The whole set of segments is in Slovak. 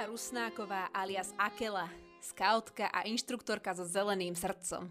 Martina Rusnáková alias Akela, skautka a inštruktorka so zeleným srdcom.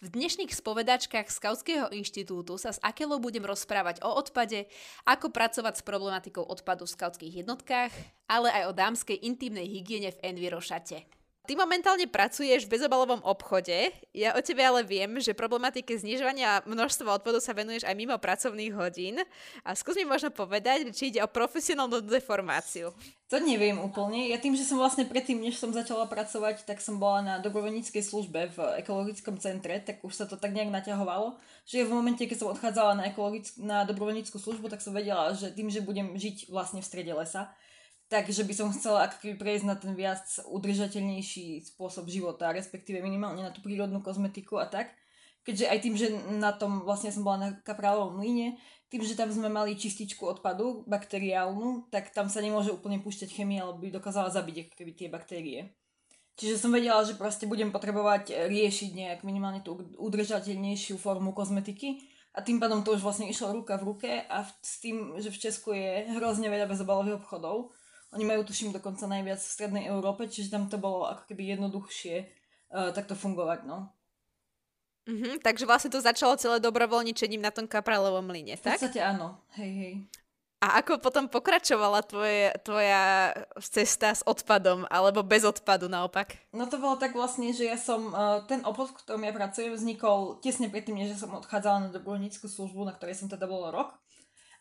V dnešných spovedačkách Skautského inštitútu sa s Akelou budem rozprávať o odpade, ako pracovať s problematikou odpadu v skautských jednotkách, ale aj o dámskej intimnej hygiene v Envirošate. Ty momentálne pracuješ v bezobalovom obchode. Ja o tebe ale viem, že problematike znižovania množstva odpadu sa venuješ aj mimo pracovných hodín. A skús mi možno povedať, či ide o profesionálnu deformáciu. To neviem úplne. Ja tým, že som vlastne predtým, než som začala pracovať, tak som bola na dobrovoľníckej službe v ekologickom centre, tak už sa to tak nejak naťahovalo, že v momente, keď som odchádzala na, ekologick- na dobrovoľníckú službu, tak som vedela, že tým, že budem žiť vlastne v strede lesa, Takže by som chcela ako prejsť na ten viac udržateľnejší spôsob života, respektíve minimálne na tú prírodnú kozmetiku a tak. Keďže aj tým, že na tom vlastne som bola na kaprálovom mlyne, tým, že tam sme mali čističku odpadu bakteriálnu, tak tam sa nemôže úplne púšťať chemia, lebo by dokázala zabiť keby tie baktérie. Čiže som vedela, že proste budem potrebovať riešiť nejak minimálne tú udržateľnejšiu formu kozmetiky a tým pádom to už vlastne išlo ruka v ruke a s tým, že v Česku je hrozne veľa bezobalových obchodov, oni majú, tuším, dokonca najviac v strednej Európe, čiže tam to bolo ako keby jednoduchšie uh, takto fungovať, no. Mm-hmm, takže vlastne to začalo celé dobrovoľničením na tom kapralovom mlyne, tak? V podstate áno, hej, hej. A ako potom pokračovala tvoje, tvoja cesta s odpadom, alebo bez odpadu naopak? No to bolo tak vlastne, že ja som, uh, ten obchod, v ktorom ja pracujem, vznikol tesne predtým, než som odchádzala na dobrovoľníckú službu, na ktorej som teda bola rok.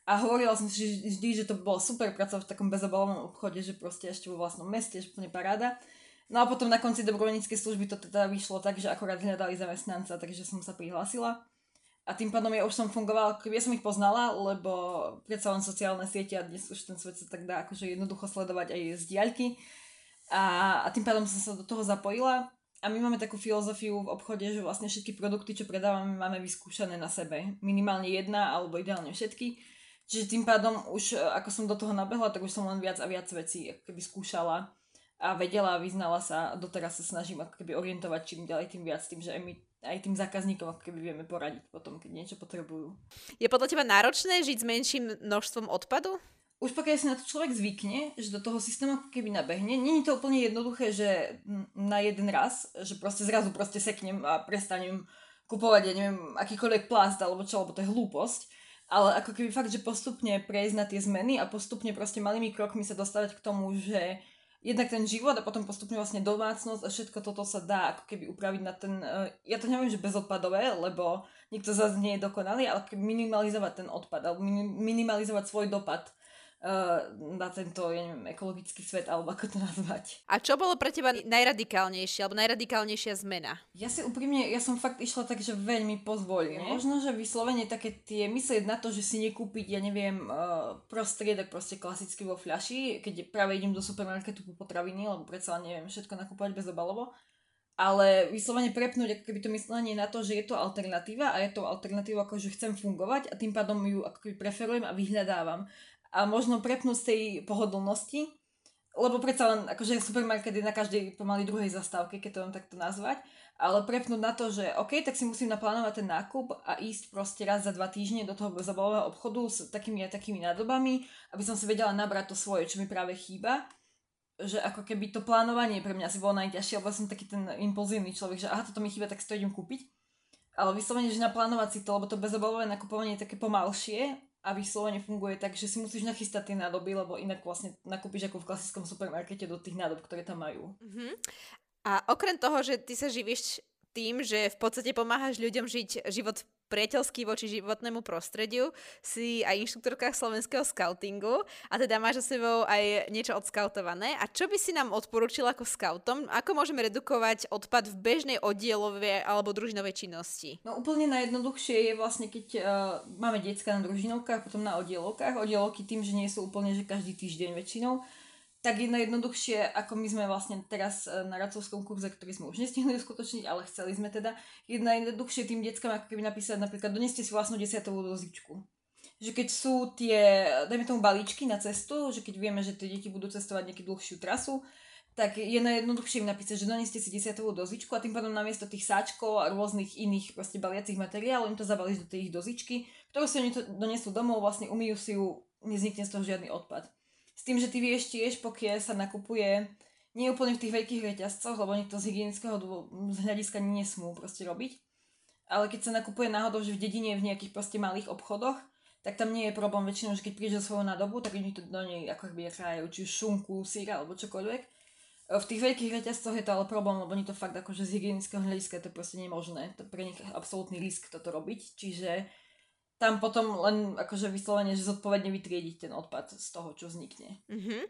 A hovorila som si vždy, že to bolo super pracovať v takom bezobalovom obchode, že proste ešte vo vlastnom meste, že úplne paráda. No a potom na konci dobrovoľníckej služby to teda vyšlo tak, že akorát hľadali zamestnanca, takže som sa prihlásila. A tým pádom ja už som fungovala, ja som ich poznala, lebo predsa len sociálne siete a dnes už ten svet sa tak dá akože jednoducho sledovať aj z diaľky. A, a tým pádom som sa do toho zapojila. A my máme takú filozofiu v obchode, že vlastne všetky produkty, čo predávame, máme vyskúšané na sebe. Minimálne jedna alebo ideálne všetky Čiže tým pádom už, ako som do toho nabehla, tak už som len viac a viac vecí keby skúšala a vedela a vyznala sa a doteraz sa snažím ako keby orientovať čím ďalej tým viac, tým, že my aj tým zákazníkom ako keby vieme poradiť potom, keď niečo potrebujú. Je podľa teba náročné žiť s menším množstvom odpadu? Už pokiaľ si na to človek zvykne, že do toho systému ako keby nabehne, není to úplne jednoduché, že na jeden raz, že proste zrazu proste seknem a prestanem kupovať, ja neviem, akýkoľvek plast alebo čo, lebo to je hlúposť ale ako keby fakt, že postupne prejsť na tie zmeny a postupne proste malými krokmi sa dostávať k tomu, že jednak ten život a potom postupne vlastne domácnosť a všetko toto sa dá ako keby upraviť na ten, uh, ja to neviem, že bezodpadové, lebo nikto zase nie je dokonalý, ale minimalizovať ten odpad alebo minimalizovať svoj dopad na tento, ja neviem, ekologický svet, alebo ako to nazvať. A čo bolo pre teba najradikálnejšie, alebo najradikálnejšia zmena? Ja si úprimne, ja som fakt išla tak, že veľmi pozvolne. Možno, že vyslovene také tie, myslieť na to, že si nekúpiť, ja neviem, uh, prostriedok proste klasicky vo fľaši, keď práve idem do supermarketu po potraviny, lebo predsa neviem všetko nakúpať bezobalovo, ale vyslovene prepnúť ako keby to myslenie na to, že je to alternatíva a je to alternatíva ako, že chcem fungovať a tým pádom ju ako keby preferujem a vyhľadávam a možno prepnúť z tej pohodlnosti, lebo predsa len akože supermarket je na každej pomaly druhej zastávke, keď to mám takto nazvať, ale prepnúť na to, že OK, tak si musím naplánovať ten nákup a ísť proste raz za dva týždne do toho zabalového obchodu s takými a takými nádobami, aby som si vedela nabrať to svoje, čo mi práve chýba že ako keby to plánovanie pre mňa si bolo najťažšie, lebo som taký ten impulzívny človek, že aha, toto mi chýba, tak si to idem kúpiť. Ale vyslovene, že naplánovať si to, lebo to bezobalové nakupovanie je také pomalšie a vyslovene funguje tak, že si musíš nachystať tie nádoby, lebo inak vlastne nakúpiš ako v klasickom supermarkete do tých nádob, ktoré tam majú. Uh-huh. A okrem toho, že ty sa živíš tým, že v podstate pomáhaš ľuďom žiť život priateľský voči životnému prostrediu, si aj inštruktorka slovenského scoutingu a teda máš za sebou aj niečo odskautované. A čo by si nám odporúčila ako scoutom? Ako môžeme redukovať odpad v bežnej oddielovej alebo družinovej činnosti? No úplne najjednoduchšie je vlastne, keď uh, máme decka na družinovkách, potom na oddielovkách. Oddielovky tým, že nie sú úplne, že každý týždeň väčšinou, tak je najjednoduchšie, ako my sme vlastne teraz e, na radcovskom kurze, ktorý sme už nestihli uskutočniť, ale chceli sme teda, je najjednoduchšie tým deckám ako keby napísať napríklad doneste si vlastnú desiatovú dozičku. Že keď sú tie, dajme tomu balíčky na cestu, že keď vieme, že tie deti budú cestovať nejakú dlhšiu trasu, tak je najjednoduchšie im napísať, že doneste si desiatovú dozičku a tým pádom namiesto tých sáčkov a rôznych iných proste baliacich materiálov im to zabaliť do tej ich dozičky, ktorú si oni to donesú domov, vlastne umýjú si ju, neznikne z toho žiadny odpad. S tým, že ty vieš tiež, pokiaľ sa nakupuje Nie úplne v tých veľkých reťazcoch, lebo oni to z hygienického z hľadiska nesmú proste robiť. Ale keď sa nakupuje náhodou, že v dedine v nejakých proste malých obchodoch, tak tam nie je problém väčšinou, že keď prídeš do svojho nádobu, tak oni to do nej ako keby chrájajú, či šunku, síra alebo čokoľvek. V tých veľkých reťazcoch je to ale problém, lebo oni to fakt akože z hygienického hľadiska to je proste nemožné. To pre nich absolútny risk toto robiť. Čiže tam potom len akože vyslovene, že zodpovedne vytriediť ten odpad z toho, čo vznikne. Mm-hmm.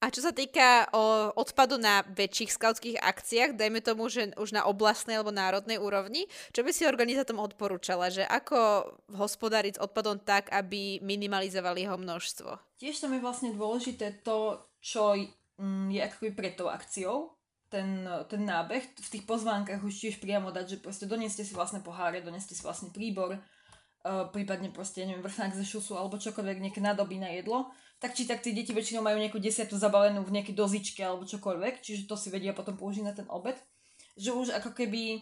A čo sa týka o, odpadu na väčších skautských akciách, dajme tomu, že už na oblastnej alebo národnej úrovni, čo by si organizátom odporúčala, že ako hospodáriť s odpadom tak, aby minimalizovali jeho množstvo? Tiež tam je vlastne dôležité to, čo mm, je akoby pred tou akciou, ten, ten nábeh. V tých pozvánkach už tiež priamo dať, že proste doneste si vlastné poháre, doneste si vlastný príbor, uh, prípadne proste, neviem, vrchnák ze šusu alebo čokoľvek, nejaké nádoby na jedlo tak či tak tí deti väčšinou majú nejakú desiatu zabalenú v nejakej dozičke alebo čokoľvek, čiže to si vedia potom použiť na ten obed. Že už ako keby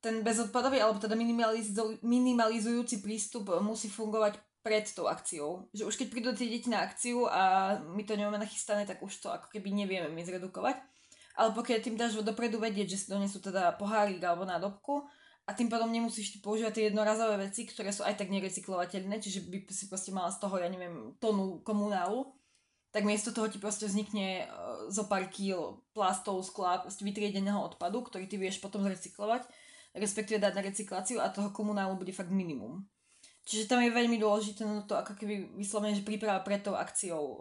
ten bezodpadový alebo teda minimalizu- minimalizujúci prístup musí fungovať pred tou akciou. Že už keď prídu tie deti na akciu a my to nemáme nachystané, tak už to ako keby nevieme my zredukovať. Ale pokiaľ tým dáš dopredu vedieť, že si donesú teda pohárik alebo nádobku, a tým pádom nemusíš používať tie jednorazové veci, ktoré sú aj tak nerecyklovateľné, čiže by si proste mala z toho, ja neviem, tonu komunálu, tak miesto toho ti proste vznikne uh, zo pár kýl plastov, skla, proste vytriedeného odpadu, ktorý ty vieš potom zrecyklovať, respektíve dať na recykláciu a toho komunálu bude fakt minimum. Čiže tam je veľmi dôležité no to ako keby vyslovene, že príprava pred tou akciou uh,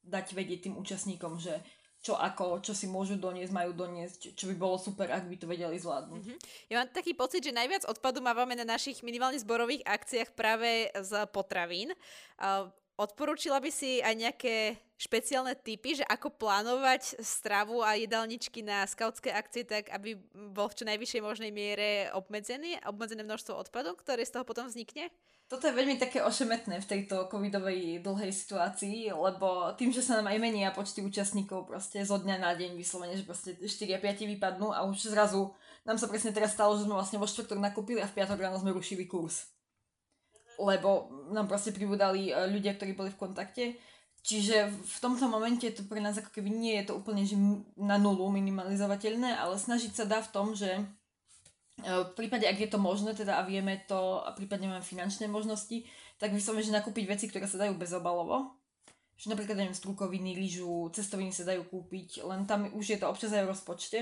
dať vedieť tým účastníkom, že čo ako, čo si môžu doniesť, majú doniesť, čo, by bolo super, ak by to vedeli zvládnuť. Mm-hmm. Ja mám taký pocit, že najviac odpadu mávame na našich minimálne zborových akciách práve z potravín. Uh, odporúčila by si aj nejaké špeciálne typy, že ako plánovať stravu a jedálničky na skautské akcie tak, aby bol v čo najvyššej možnej miere obmedzený, obmedzené množstvo odpadu, ktoré z toho potom vznikne? Toto je veľmi také ošemetné v tejto covidovej dlhej situácii, lebo tým, že sa nám aj menia počty účastníkov proste zo dňa na deň vyslovene, že proste 4 a 5 vypadnú a už zrazu nám sa presne teraz stalo, že sme vlastne vo štvrtok nakúpili a v piatok ráno sme rušili kurz. Lebo nám proste pribudali e, ľudia, ktorí boli v kontakte. Čiže v tomto momente to pre nás ako keby nie je to úplne že na nulu minimalizovateľné, ale snažiť sa dá v tom, že v prípade, ak je to možné, teda a vieme to, a prípadne máme finančné možnosti, tak vyslovene, že nakúpiť veci, ktoré sa dajú bezobalovo. Že napríklad, neviem, strukoviny, lyžu, cestoviny sa dajú kúpiť, len tam už je to občas aj v rozpočte.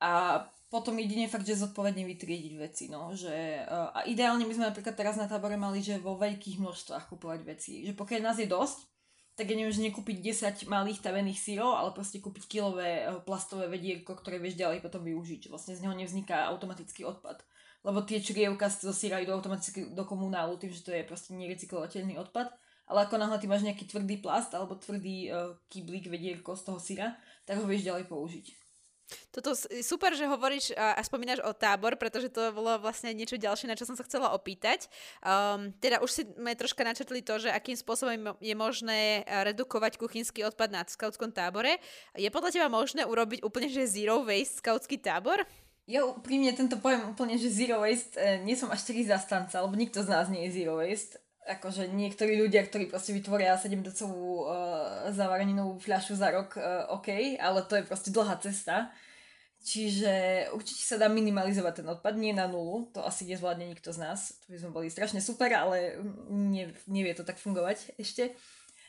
A potom jedine fakt, že zodpovedne vytriediť veci, no, že a ideálne by sme napríklad teraz na tábore mali, že vo veľkých množstvách kupovať veci, že pokiaľ nás je dosť, tak ja neviem, že nekúpiť 10 malých tavených sírov, ale proste kúpiť kilové eh, plastové vedierko, ktoré vieš ďalej potom využiť. Vlastne z neho nevzniká automatický odpad. Lebo tie črievka zo síra idú automaticky do komunálu tým, že to je proste nerecyklovateľný odpad. Ale ako náhle ty máš nejaký tvrdý plast alebo tvrdý uh, kyblík, vedierko z toho syra, tak ho vieš ďalej použiť. Toto super, že hovoríš a, spomínaš o tábor, pretože to bolo vlastne niečo ďalšie, na čo som sa chcela opýtať. Um, teda už sme troška načrtli to, že akým spôsobom je možné redukovať kuchynský odpad na skautskom tábore. Je podľa teba možné urobiť úplne, že zero waste skautský tábor? Ja úprimne tento pojem úplne, že zero waste, e, nie som až taký zastanca, lebo nikto z nás nie je zero waste akože niektorí ľudia, ktorí proste vytvoria 7 decovú uh, zavareninovú fľašu za rok, uh, OK, ale to je proste dlhá cesta. Čiže určite sa dá minimalizovať ten odpad, nie na nulu, to asi nezvládne nikto z nás. To by sme boli strašne super, ale nie, nevie to tak fungovať ešte.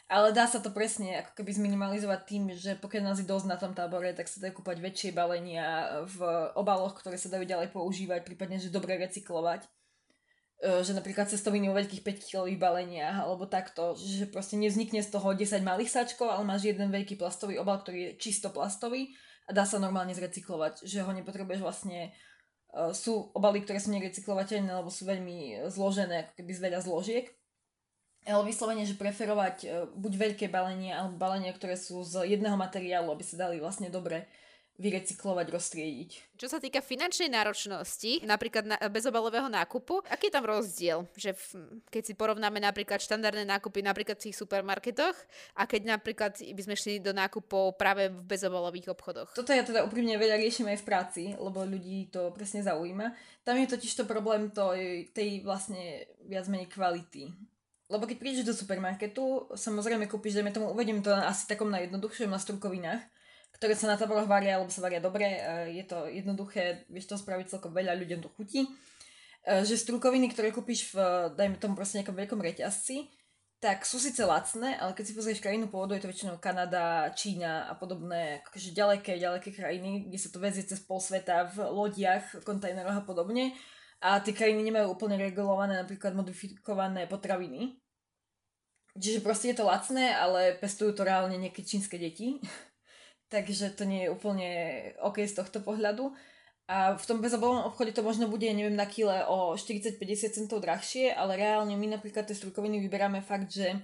Ale dá sa to presne ako keby zminimalizovať tým, že pokiaľ nás je dosť na tom tábore, tak sa dajú kúpať väčšie balenia v obaloch, ktoré sa dajú ďalej používať, prípadne, že dobre recyklovať. E, že napríklad cestoviny vo veľkých 5 kilových baleniach alebo takto, že proste nevznikne z toho 10 malých sačkov, ale máš jeden veľký plastový obal, ktorý je čisto plastový a dá sa normálne zrecyklovať, že ho nepotrebuješ vlastne uh, sú obaly, ktoré sú nerecyklovateľné, lebo sú veľmi zložené, ako keby z veľa zložiek. Ale vyslovene, že preferovať buď veľké balenia, alebo balenia, ktoré sú z jedného materiálu, aby sa dali vlastne dobre vyrecyklovať, roztriediť. Čo sa týka finančnej náročnosti, napríklad na, bezobalového nákupu, aký je tam rozdiel? Že v, keď si porovnáme napríklad štandardné nákupy napríklad v tých supermarketoch a keď napríklad by sme šli do nákupov práve v bezobalových obchodoch. Toto ja teda úprimne veľa riešim aj v práci, lebo ľudí to presne zaujíma. Tam je totiž to problém to, tej vlastne viac menej kvality. Lebo keď prídeš do supermarketu, samozrejme kúpiš, dajme tomu, uvediem to asi takom na jednoduchšom na strukovinách, ktoré sa na táboroch varia, alebo sa varia dobre. Je to jednoduché, vieš to spraviť celkom veľa, ľuďom to chutí. Že strukoviny, ktoré kúpiš v, dajme tomu proste nejakom veľkom reťazci, tak sú síce lacné, ale keď si pozrieš krajinu pôvodu, je to väčšinou Kanada, Čína a podobné akože ďaleké, ďaleké krajiny, kde sa to vezie cez pol sveta v lodiach, kontajneroch a podobne. A tie krajiny nemajú úplne regulované napríklad modifikované potraviny. Čiže proste je to lacné, ale pestujú to reálne nejaké čínske deti. Takže to nie je úplne OK z tohto pohľadu. A v tom bezobalovom obchode to možno bude, neviem, na kile o 40-50 centov drahšie, ale reálne my napríklad tie strukoviny vyberáme fakt, že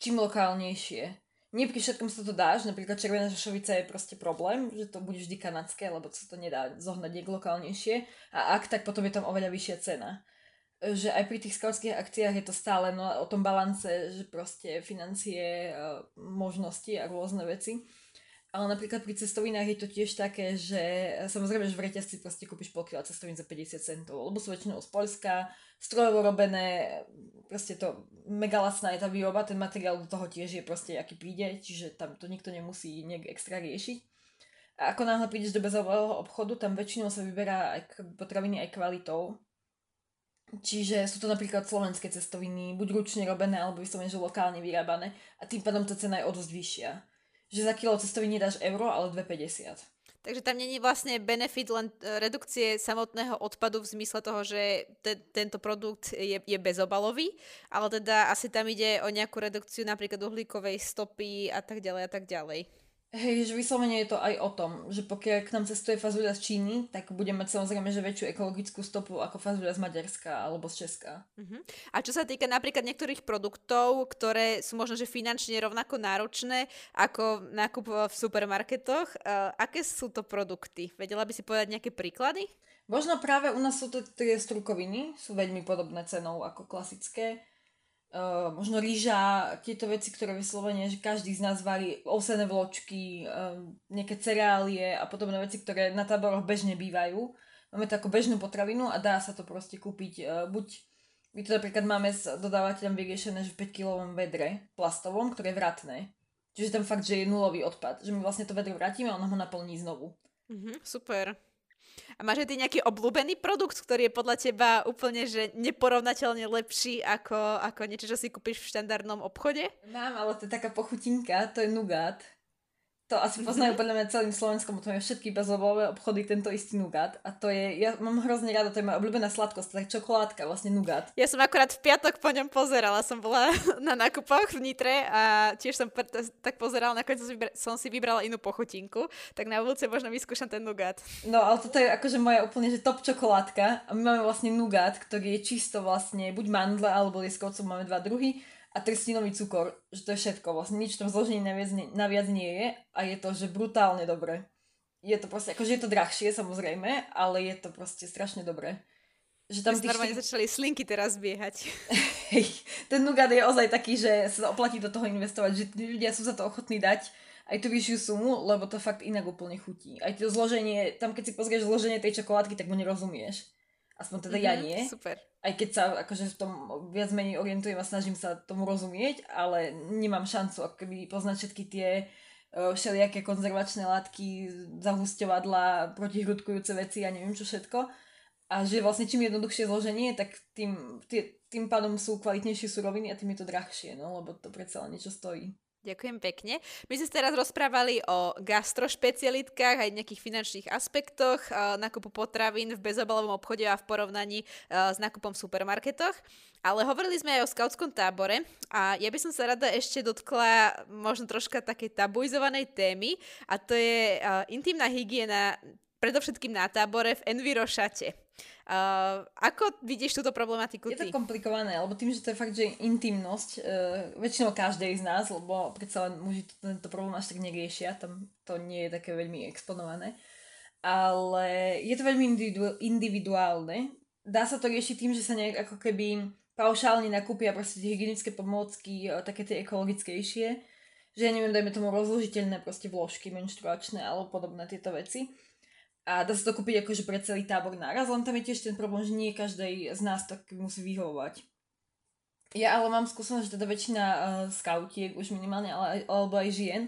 čím lokálnejšie. Nie pri všetkom sa to dá, že napríklad červená žošovica je proste problém, že to bude vždy kanadské, lebo sa to nedá zohnať niek lokálnejšie. A ak, tak potom je tam oveľa vyššia cena. Že aj pri tých skautských akciách je to stále no, o tom balance, že proste financie, e, možnosti a rôzne veci. Ale napríklad pri cestovinách je to tiež také, že samozrejme, že v reťazci proste kúpiš pol kila cestovín za 50 centov, lebo sú väčšinou z Polska, strojovo robené, proste to mega lacná je tá výroba, ten materiál do toho tiež je proste, aký príde, čiže tam to nikto nemusí nejak extra riešiť. A ako náhle prídeš do bezolového obchodu, tam väčšinou sa vyberá aj potraviny aj kvalitou. Čiže sú to napríklad slovenské cestoviny, buď ručne robené, alebo vyslovene, že lokálne vyrábané. A tým pádom tá cena je o dosť vyššia že za kilo cestoviny dáš euro, ale 2,50. Takže tam není vlastne benefit len e, redukcie samotného odpadu v zmysle toho, že te, tento produkt je, je bezobalový, ale teda asi tam ide o nejakú redukciu napríklad uhlíkovej stopy a tak ďalej a tak ďalej. Hej, že vyslovene je to aj o tom, že pokiaľ k nám cestuje fazuľa z Číny, tak budeme mať samozrejme že väčšiu ekologickú stopu ako fazuľa z Maďarska alebo z Česka. Uh-huh. A čo sa týka napríklad niektorých produktov, ktoré sú možno že finančne rovnako náročné ako nákup v supermarketoch, uh, aké sú to produkty? Vedela by si povedať nejaké príklady? Možno práve u nás sú to tie strukoviny, sú veľmi podobné cenou ako klasické Uh, možno rýža, tieto veci, ktoré vyslovene, že každý z nás varí ovsené vločky, uh, nejaké cereálie a podobné veci, ktoré na táboroch bežne bývajú. Máme to ako bežnú potravinu a dá sa to proste kúpiť uh, buď my to napríklad máme s dodávateľom vyriešené, že v 5-kilovom vedre plastovom, ktoré je vratné. Čiže tam fakt, že je nulový odpad. Že my vlastne to vedro vrátime a ono ho naplní znovu. Mm-hmm, super. A máš aj ty nejaký obľúbený produkt, ktorý je podľa teba úplne že neporovnateľne lepší ako, ako niečo, čo si kúpiš v štandardnom obchode? Mám, ale to je taká pochutinka, to je nugát to asi poznajú podľa mňa celým Slovenskom, to majú všetky bezobové obchody tento istý nugát. A to je, ja mám hrozne rada, to je moja obľúbená sladkosť, tak čokoládka, vlastne nugát. Ja som akorát v piatok po ňom pozerala, som bola na nákupoch v Nitre a tiež som tak pozerala, nakoniec som si, vybrala, som si vybrala inú pochutinku, tak na budúce možno vyskúšam ten nugát. No ale toto je akože moja úplne že top čokoládka a my máme vlastne nugát, ktorý je čisto vlastne buď mandle alebo lieskovcov, máme dva druhy a trstinový cukor, že to je všetko, vlastne nič v tom zložení naviac, naviac nie je a je to, že brutálne dobré. Je to proste, akože je to drahšie samozrejme, ale je to proste strašne dobré. Že tam tých normálne štyri... začali slinky teraz biehať. Hej, ten nugát je ozaj taký, že sa oplatí do toho investovať, že ľudia sú za to ochotní dať aj tú vyššiu sumu, lebo to fakt inak úplne chutí. Aj to zloženie, tam keď si pozrieš zloženie tej čokoládky, tak mu nerozumieš. Aspoň teda mm-hmm, ja mhm, nie. Super. Aj keď sa akože v tom viac menej orientujem a snažím sa tomu rozumieť, ale nemám šancu ako keby poznať všetky tie uh, všelijaké konzervačné látky, zahusťovadla, protihrudkujúce veci a neviem čo všetko. A že vlastne čím jednoduchšie zloženie, tak tým, tý, tým pádom sú kvalitnejšie suroviny a tým je to drahšie, no, lebo to predsa len niečo stojí. Ďakujem pekne. My sme teraz rozprávali o gastrošpecialitkách aj nejakých finančných aspektoch uh, nákupu potravín v bezobalovom obchode a v porovnaní uh, s nákupom v supermarketoch. Ale hovorili sme aj o skautskom tábore a ja by som sa rada ešte dotkla možno troška takej tabuizovanej témy a to je uh, intimná hygiena predovšetkým na tábore v Envirošate. Uh, ako vidíš túto problematiku ty? Je to komplikované, lebo tým, že to je fakt, že intimnosť, uh, väčšinou každej z nás, lebo predsa len muži to, tento problém až tak neriešia, tam to nie je také veľmi exponované. Ale je to veľmi individu- individuálne. Dá sa to riešiť tým, že sa nejak ako keby paušálne nakúpia proste tie hygienické pomôcky, uh, také tie ekologickejšie, že ja neviem, dajme tomu rozložiteľné proste vložky menštruačné alebo podobné tieto veci a dá sa to kúpiť akože pre celý tábor naraz, len tam je tiež ten problém, že nie každej z nás tak musí vyhovovať. Ja ale mám skúsenosť, že teda väčšina uh, skautiek, už minimálne, ale, alebo aj žien,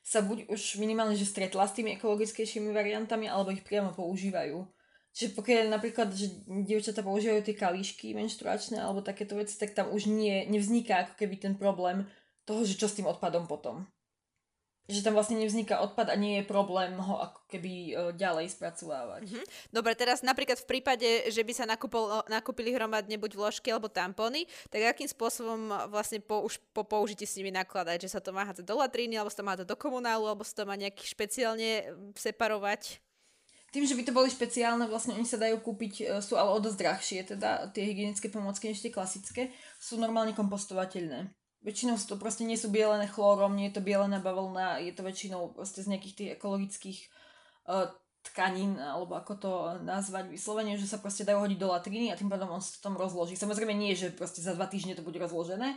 sa buď už minimálne, že stretla s tými ekologickejšími variantami, alebo ich priamo používajú. Čiže pokiaľ napríklad, že dievčatá používajú tie kalíšky menštruačné alebo takéto veci, tak tam už nie, nevzniká ako keby ten problém toho, že čo s tým odpadom potom že tam vlastne nevzniká odpad a nie je problém ho ako keby e, ďalej spracovávať. Mm-hmm. Dobre, teraz napríklad v prípade, že by sa nakúpil, nakúpili hromadne buď vložky alebo tampony, tak akým spôsobom vlastne po, už po použití s nimi nakladať? Že sa to má hádzať do latríny, alebo sa to má hádzať do komunálu, alebo sa to má nejak špeciálne separovať? Tým, že by to boli špeciálne, vlastne oni sa dajú kúpiť, e, sú ale o dosť drahšie, teda tie hygienické pomocky než tie klasické, sú normálne kompostovateľné. Väčšinou to proste nie sú bielené chlórom, nie je to bielená bavlna, je to väčšinou proste z nejakých tých ekologických uh, tkanín, alebo ako to nazvať vyslovene, že sa proste dajú hodiť do latriny a tým pádom on sa tam rozloží. Samozrejme nie, že proste za dva týždne to bude rozložené,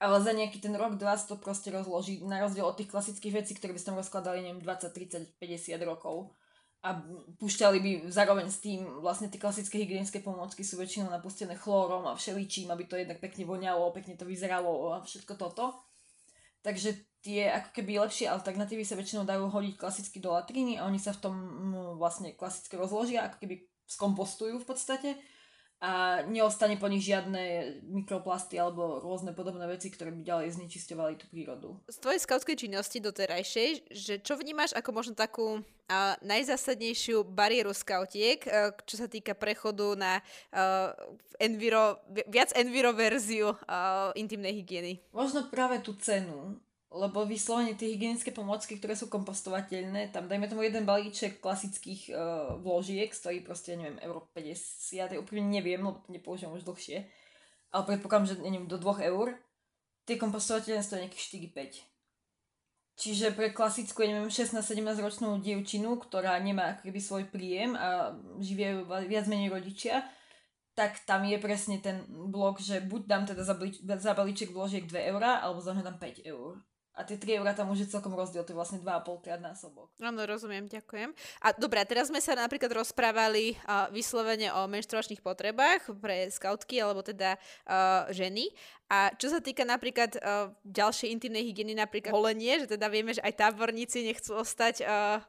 ale za nejaký ten rok, dva to proste rozloží, na rozdiel od tých klasických vecí, ktoré by ste tam rozkladali, neviem, 20, 30, 50 rokov a púšťali by zároveň s tým, vlastne tie klasické hygienické pomôcky sú väčšinou napustené chlórom a všeličím, aby to jednak pekne voňalo, pekne to vyzeralo a všetko toto. Takže tie ako keby lepšie alternatívy sa väčšinou dajú hodiť klasicky do latriny a oni sa v tom mm, vlastne klasicky rozložia, ako keby skompostujú v podstate a neostane po nich žiadne mikroplasty alebo rôzne podobné veci, ktoré by ďalej znečisťovali tú prírodu. Z tvojej skautskej činnosti doterajšej, že čo vnímaš ako možno takú a najzásadnejšiu bariéru skautiek, e, čo sa týka prechodu na uh, enviro, viac enviro verziu uh, intimnej hygieny? Možno práve tú cenu lebo vyslovene tie hygienické pomôcky, ktoré sú kompostovateľné, tam dajme tomu jeden balíček klasických uh, vložiek, stojí proste, neviem, euro 50, ja úplne neviem, lebo to nepoužívam už dlhšie, ale predpokladám, že neviem, do 2 eur, tie kompostovateľné stojí nejakých 4-5. Čiže pre klasickú, ja neviem, 16-17 ročnú dievčinu, ktorá nemá keby svoj príjem a živie viac menej rodičia, tak tam je presne ten blok, že buď dám teda za balíček vložiek 2 eurá, alebo za dám 5 eur. A tie 3 eurá tam už je celkom rozdiel, to je vlastne 2,5 krát násobok. Áno, rozumiem, ďakujem. A dobre, teraz sme sa napríklad rozprávali uh, vyslovene o menštruačných potrebách pre skautky, alebo teda uh, ženy. A čo sa týka napríklad uh, ďalšej intimnej hygieny, napríklad holenie, že teda vieme, že aj táborníci nechcú ostať uh,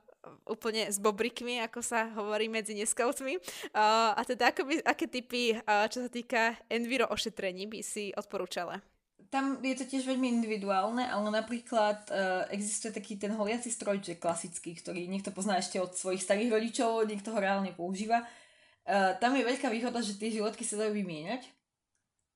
úplne s bobrikmi, ako sa hovorí medzi neskautmi. Uh, a teda ako by, aké typy, uh, čo sa týka enviro ošetrení, by si odporúčala? Tam je to tiež veľmi individuálne, ale napríklad uh, existuje taký ten holiaci strojček klasický, ktorý niekto pozná ešte od svojich starých rodičov, niekto ho reálne používa. Uh, tam je veľká výhoda, že tie žiletky sa dajú vymieňať.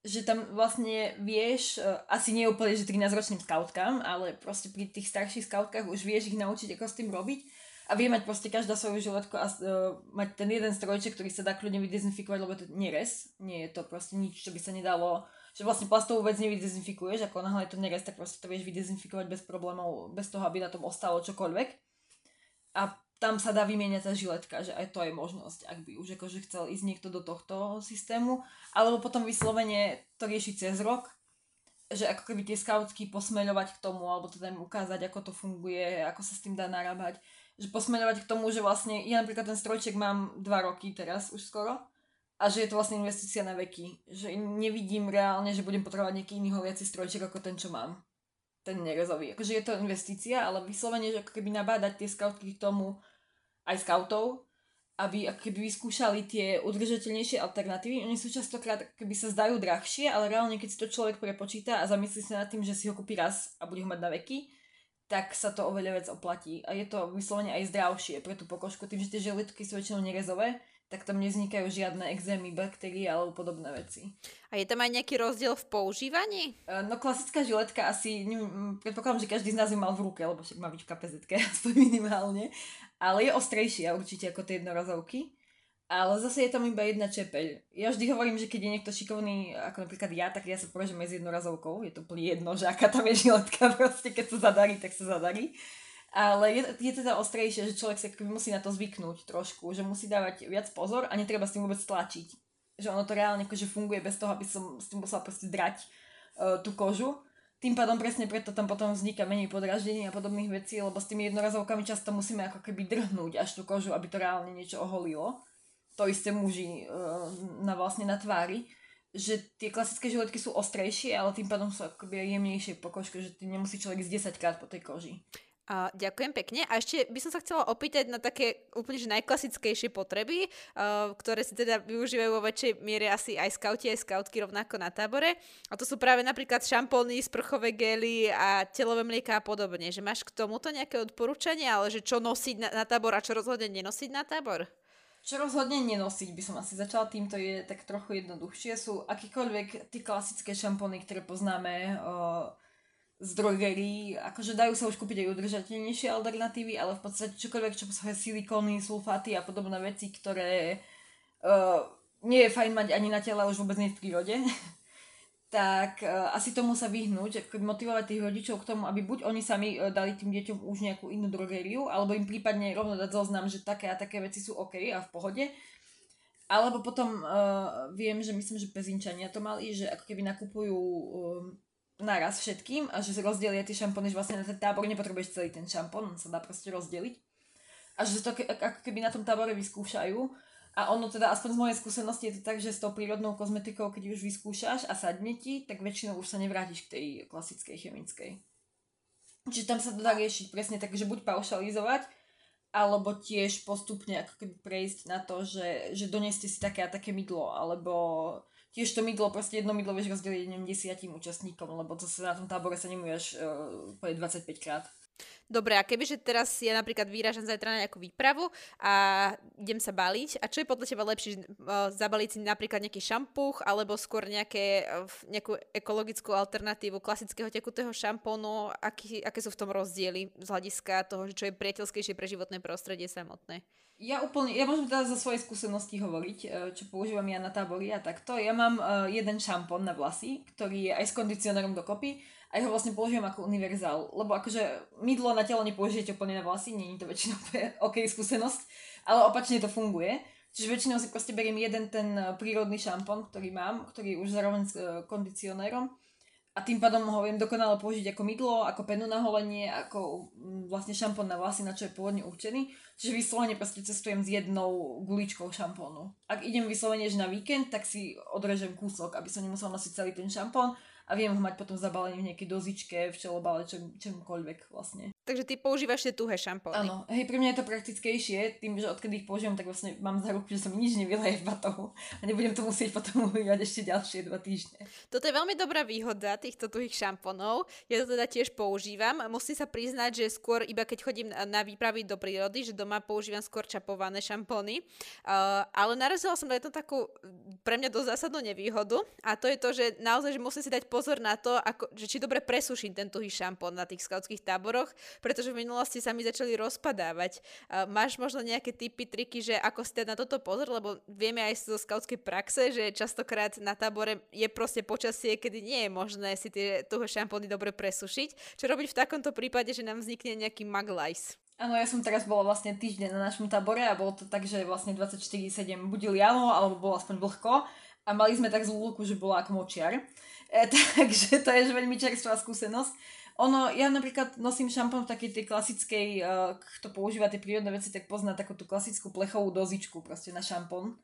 Že tam vlastne vieš, uh, asi nie úplne, že 13-ročným skautkám, ale proste pri tých starších skautkách už vieš ich naučiť, ako s tým robiť. A vie mať proste každá svoju žiletku a uh, mať ten jeden strojček, ktorý sa dá kľudne vydezinfikovať, lebo to nerez. Nie je to proste nič, čo by sa nedalo že vlastne plastovú vec nevydezinfikuješ, ako náhle je to nerez, tak proste to vieš vydezinfikovať bez problémov, bez toho, aby na tom ostalo čokoľvek. A tam sa dá vymieňať tá žiletka, že aj to je možnosť, ak by už akože chcel ísť niekto do tohto systému, alebo potom vyslovene to riešiť cez rok, že ako keby tie skautky posmeľovať k tomu, alebo teda im ukázať, ako to funguje, ako sa s tým dá narábať, že posmeľovať k tomu, že vlastne ja napríklad ten strojček mám dva roky teraz už skoro, a že je to vlastne investícia na veky. Že nevidím reálne, že budem potrebovať nejaký iný holiaci strojček ako ten, čo mám. Ten nerezový. Akože je to investícia, ale vyslovene, že ako keby nabádať tie skautky k tomu aj skautov, aby ako keby vyskúšali tie udržateľnejšie alternatívy. Oni sú častokrát keby sa zdajú drahšie, ale reálne keď si to človek prepočíta a zamyslí sa nad tým, že si ho kúpi raz a bude ho mať na veky, tak sa to oveľa viac oplatí. A je to vyslovene aj zdravšie pre tú pokožku, tým, že tie želitky sú väčšinou nerezové, tak tam nevznikajú žiadne exémy, baktérie alebo podobné veci. A je tam aj nejaký rozdiel v používaní? E, no klasická žiletka asi, neviem, predpokladám, že každý z nás ju mal v ruke, lebo však má byť v kapezetke, aspoň minimálne. Ale je ostrejšia určite ako tie jednorazovky. Ale zase je tam iba jedna čepeľ. Ja vždy hovorím, že keď je niekto šikovný, ako napríklad ja, tak ja sa považujem medzi jednorazovkou. Je to úplne jedno, že aká tam je žiletka, proste keď sa zadarí, tak sa zadarí. Ale je, je teda ostrejšie, že človek sa musí na to zvyknúť trošku, že musí dávať viac pozor a netreba s tým vôbec tlačiť. Že ono to reálne akože funguje bez toho, aby som s tým musela proste drať uh, tú kožu. Tým pádom presne preto tam potom vzniká menej podraždení a podobných vecí, lebo s tými jednorazovkami často musíme ako keby drhnúť až tú kožu, aby to reálne niečo oholilo. To isté muži uh, na vlastne na tvári že tie klasické žiletky sú ostrejšie, ale tým pádom sú akoby jemnejšie po kožke, že ty nemusí človek ísť 10 krát po tej koži. Uh, ďakujem pekne. A ešte by som sa chcela opýtať na také úplne že najklasickejšie potreby, uh, ktoré si teda využívajú vo väčšej miere asi aj skauti, aj skautky rovnako na tábore. A to sú práve napríklad šampóny, sprchové gely a telové mlieka a podobne. Že máš k tomuto nejaké odporúčanie, ale že čo nosiť na, na tábor a čo rozhodne nenosiť na tábor? Čo rozhodne nenosiť, by som asi začala týmto, je tak trochu jednoduchšie. Sú akýkoľvek tie klasické šampóny, ktoré poznáme, uh, z drogerí, akože dajú sa už kúpiť aj udržateľnejšie alternatívy, ale v podstate čokoľvek, čo posúhuje silikóny, sulfáty a podobné veci, ktoré uh, nie je fajn mať ani na tele, už vôbec nie v prírode, tak uh, asi tomu sa vyhnúť, motivovať tých rodičov k tomu, aby buď oni sami uh, dali tým deťom už nejakú inú drogériu, alebo im prípadne rovno dať zoznam, že také a také veci sú OK a v pohode. Alebo potom uh, viem, že myslím, že pezinčania to mali, že ako keby nakupujú uh, naraz všetkým a že rozdelia tie šampóny, že vlastne na ten tábor nepotrebuješ celý ten šampón, on sa dá proste rozdeliť. A že to ako keby na tom tábore vyskúšajú. A ono teda, aspoň z mojej skúsenosti je to tak, že s tou prírodnou kozmetikou, keď už vyskúšaš a sadne ti, tak väčšinou už sa nevrátiš k tej klasickej chemickej. Čiže tam sa to dá riešiť presne tak, že buď paušalizovať, alebo tiež postupne ako keby prejsť na to, že, že doneste si také a také mydlo, alebo tiež to mydlo, proste jedno mydlo vieš rozdeliť neviem, desiatim účastníkom, lebo to sa na tom tábore sa nemôžeš uh, 25 krát. Dobre, a kebyže teraz ja napríklad vyrážam zajtra na nejakú výpravu a idem sa baliť, a čo je podľa teba lepšie, uh, zabaliť si napríklad nejaký šampuch, alebo skôr nejaké, uh, nejakú ekologickú alternatívu klasického tekutého šampónu, aký, aké sú v tom rozdiely z hľadiska toho, čo je priateľskejšie pre životné prostredie samotné? Ja úplne, ja môžem teda za svoje skúsenosti hovoriť, e, čo používam ja na tábory a takto. Ja mám jeden šampón na vlasy, ktorý je aj s kondicionérom dokopy a ja ho vlastne používam ako univerzál, lebo akože mydlo na telo nepoužijete úplne na vlasy, nie je to väčšinou OK skúsenosť, ale opačne to funguje. Čiže väčšinou si proste beriem jeden ten e, prírodný šampón, ktorý mám, ktorý už zároveň s kondicionérom a tým pádom ho viem dokonale použiť ako mydlo, ako penu na holenie, ako mm, vlastne šampón na vlasy, na čo je pôvodne určený. Čiže vyslovene proste cestujem s jednou guličkou šampónu. Ak idem vyslovene že na víkend, tak si odrežem kúsok, aby som nemusel nosiť celý ten šampón a viem ho mať potom zabalený v nejakej dozičke, v čelobale, čom, čomkoľvek vlastne. Takže ty používaš tie tuhé šampóny. Áno, hej, pre mňa je to praktickejšie, tým, že odkedy ich používam, tak vlastne mám za ruku, že som nič nevyleje v batohu a nebudem to musieť potom umývať ešte ďalšie dva týždne. Toto je veľmi dobrá výhoda týchto tuhých šampónov. Ja to teda tiež používam. Musím sa priznať, že skôr iba keď chodím na výpravy do prírody, že doma používam skôr čapované šampóny. Uh, ale narazila som na jednu takú pre mňa dosť zásadnú nevýhodu a to je to, že naozaj že musím si dať pozor na to, ako, že či dobre presuším ten tuhý šampón na tých skautských táboroch, pretože v minulosti sa mi začali rozpadávať. Uh, máš možno nejaké typy, triky, že ako ste na toto pozor, lebo vieme aj zo skautskej praxe, že častokrát na tábore je proste počasie, kedy nie je možné si tie tuhé šampóny dobre presušiť. Čo robiť v takomto prípade, že nám vznikne nejaký maglajs? Áno, ja som teraz bola vlastne týždeň na našom tábore a bolo to tak, že vlastne 24-7 budil jalo, alebo bolo aspoň vlhko a mali sme tak zlú luku, že bola ako močiar. E, takže to je veľmi čerstvá skúsenosť. Ono, ja napríklad nosím šampón v takej tej klasickej, uh, kto používa tie prírodné veci, tak pozná takú tú klasickú plechovú dozičku proste na šampón.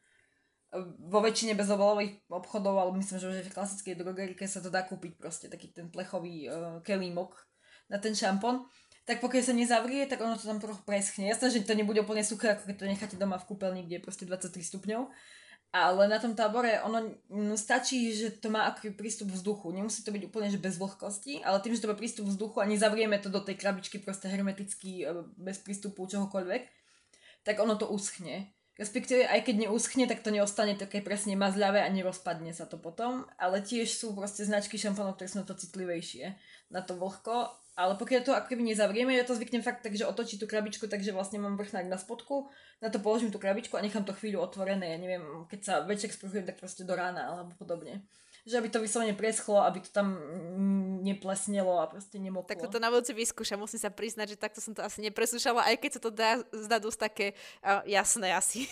Uh, vo väčšine bezobalových obchodov, ale myslím, že v klasickej drogerike sa to dá kúpiť proste, taký ten plechový uh, kelímok na ten šampón tak pokiaľ sa nezavrie, tak ono to tam trochu preschne. Jasné, že to nebude úplne suché, ako keď to necháte doma v kúpeľni, kde je proste 23 stupňov, ale na tom tábore ono stačí, že to má aký prístup vzduchu. Nemusí to byť úplne že bez vlhkosti, ale tým, že to má prístup vzduchu a nezavrieme to do tej krabičky proste hermeticky e, bez prístupu čohokoľvek, tak ono to uschne. Respektíve aj keď neuschne, tak to neostane také presne mazľavé a nerozpadne sa to potom, ale tiež sú proste značky šampónov, ktoré sú na to citlivejšie, na to vlhko ale pokiaľ to ako keby nezavrieme, ja to zvyknem fakt tak, že otočiť tú krabičku, takže vlastne mám vrchnák na spodku, na to položím tú krabičku a nechám to chvíľu otvorené, ja neviem, keď sa večer sprchujem, tak proste do rána alebo podobne. Že aby to vyslovene preschlo, aby to tam neplesnelo a proste nemoklo. Tak toto na budúci vyskúšam, musím sa priznať, že takto som to asi nepresúšala, aj keď sa to dá, zdá dosť také uh, jasné asi.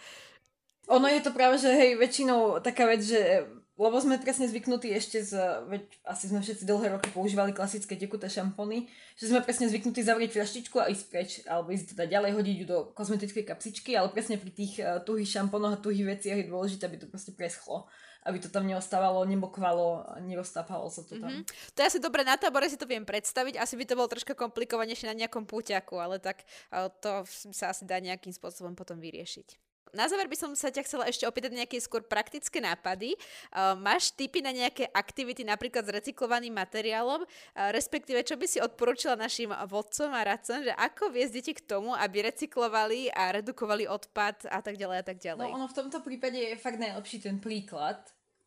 ono je to práve, že hej, väčšinou taká vec, že lebo sme presne zvyknutí ešte z, veď asi sme všetci dlhé roky používali klasické tekuté šampóny, že sme presne zvyknutí zavrieť fľaštičku a ísť preč, alebo ísť teda ďalej hodiť ju do kozmetickej kapsičky, ale presne pri tých uh, tuhých šampónoch a tuhých veciach je dôležité, aby to proste preschlo. aby to tam neostávalo, nebokvalo, neroztápalo sa to tam. Mm-hmm. To je asi dobre na tábore, si to viem predstaviť. Asi by to bolo troška komplikovanejšie na nejakom púťaku, ale tak to sa asi dá nejakým spôsobom potom vyriešiť na záver by som sa ťa chcela ešte opýtať nejaké skôr praktické nápady. Uh, máš tipy na nejaké aktivity napríklad s recyklovaným materiálom, uh, respektíve čo by si odporúčila našim vodcom a radcom, že ako viesť deti k tomu, aby recyklovali a redukovali odpad a tak ďalej a tak ďalej. No ono v tomto prípade je fakt najlepší ten príklad,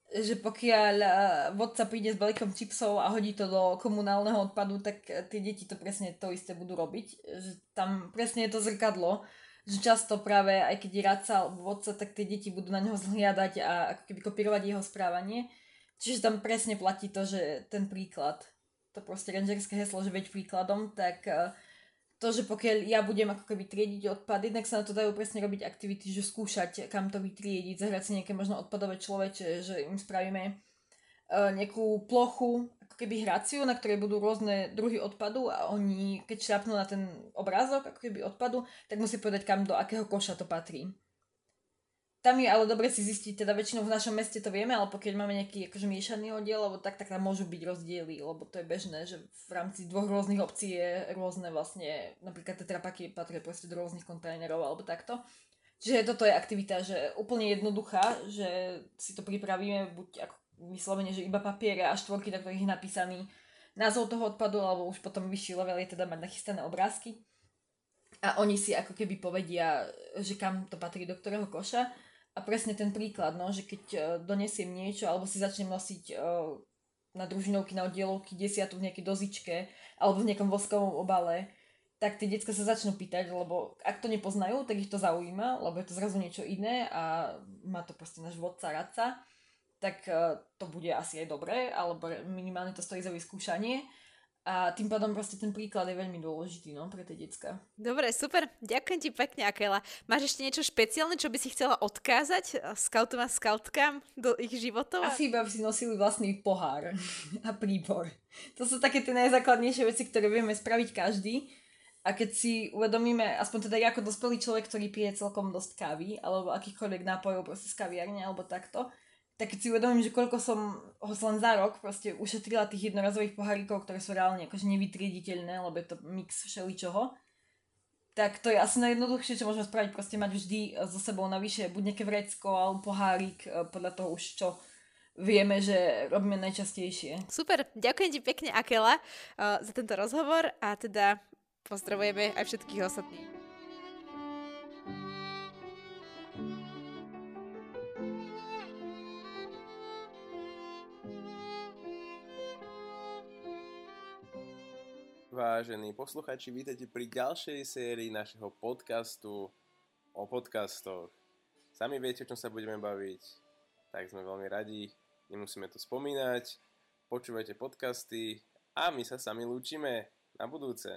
že pokiaľ uh, vodca príde s balíkom čipsov a hodí to do komunálneho odpadu, tak tie deti to presne to isté budú robiť. Že tam presne je to zrkadlo že často práve, aj keď je radca alebo vodca, tak tie deti budú na neho zhliadať a ako keby kopírovať jeho správanie. Čiže tam presne platí to, že ten príklad, to proste rangerské heslo, že veď príkladom, tak e, to, že pokiaľ ja budem ako keby triediť odpad, jednak sa na to dajú presne robiť aktivity, že skúšať, kam to vytriediť, zahrať si nejaké možno odpadové človeče, že im spravíme uh, nejakú plochu, keby hraciu, na ktorej budú rôzne druhy odpadu a oni, keď šľapnú na ten obrázok ako keby odpadu, tak musí povedať, kam do akého koša to patrí. Tam je ale dobre si zistiť, teda väčšinou v našom meste to vieme, ale pokiaľ máme nejaký akože miešaný oddiel, alebo tak, tak tam môžu byť rozdiely, lebo to je bežné, že v rámci dvoch rôznych obcí je rôzne vlastne, napríklad tie trapaky patria proste do rôznych kontajnerov alebo takto. Čiže toto je aktivita, že úplne jednoduchá, že si to pripravíme buď ako vyslovene, že iba papiere a štvorky, na ktorých je napísaný názov toho odpadu, alebo už potom vyšší level je teda mať nachystané obrázky. A oni si ako keby povedia, že kam to patrí do ktorého koša. A presne ten príklad, no, že keď uh, donesiem niečo, alebo si začnem nosiť uh, na družinovky, na oddielovky desiatu v nejakej dozičke, alebo v nejakom voskovom obale, tak tie decka sa začnú pýtať, lebo ak to nepoznajú, tak ich to zaujíma, lebo je to zrazu niečo iné a má to proste náš vodca, radca tak uh, to bude asi aj dobré, alebo minimálne to stojí za vyskúšanie. A tým pádom proste ten príklad je veľmi dôležitý no, pre tie decka. Dobre, super. Ďakujem ti pekne, Akela. Máš ešte niečo špeciálne, čo by si chcela odkázať eh, scoutom a scoutkám do ich životov? Asi iba by si nosili vlastný pohár a príbor. To sú také tie najzákladnejšie veci, ktoré vieme spraviť každý. A keď si uvedomíme, aspoň teda ja ako dospelý človek, ktorý pije celkom dosť kávy, alebo akýchkoľvek nápojov proste z kaviarne, alebo takto, tak keď si uvedomím, že koľko som ho len za rok proste ušetrila tých jednorazových pohárikov, ktoré sú reálne akože nevytriediteľné, lebo je to mix všeličoho, tak to je asi najjednoduchšie, čo môžeme spraviť, proste mať vždy so sebou navyše buď nejaké vrecko alebo pohárik, e, podľa toho už čo vieme, že robíme najčastejšie. Super, ďakujem ti pekne Akela uh, za tento rozhovor a teda pozdravujeme aj všetkých ostatných. Vážení posluchači, vítajte pri ďalšej sérii našeho podcastu o podcastoch. Sami viete, o čom sa budeme baviť, tak sme veľmi radi, nemusíme to spomínať. Počúvajte podcasty a my sa sami lúčime na budúce.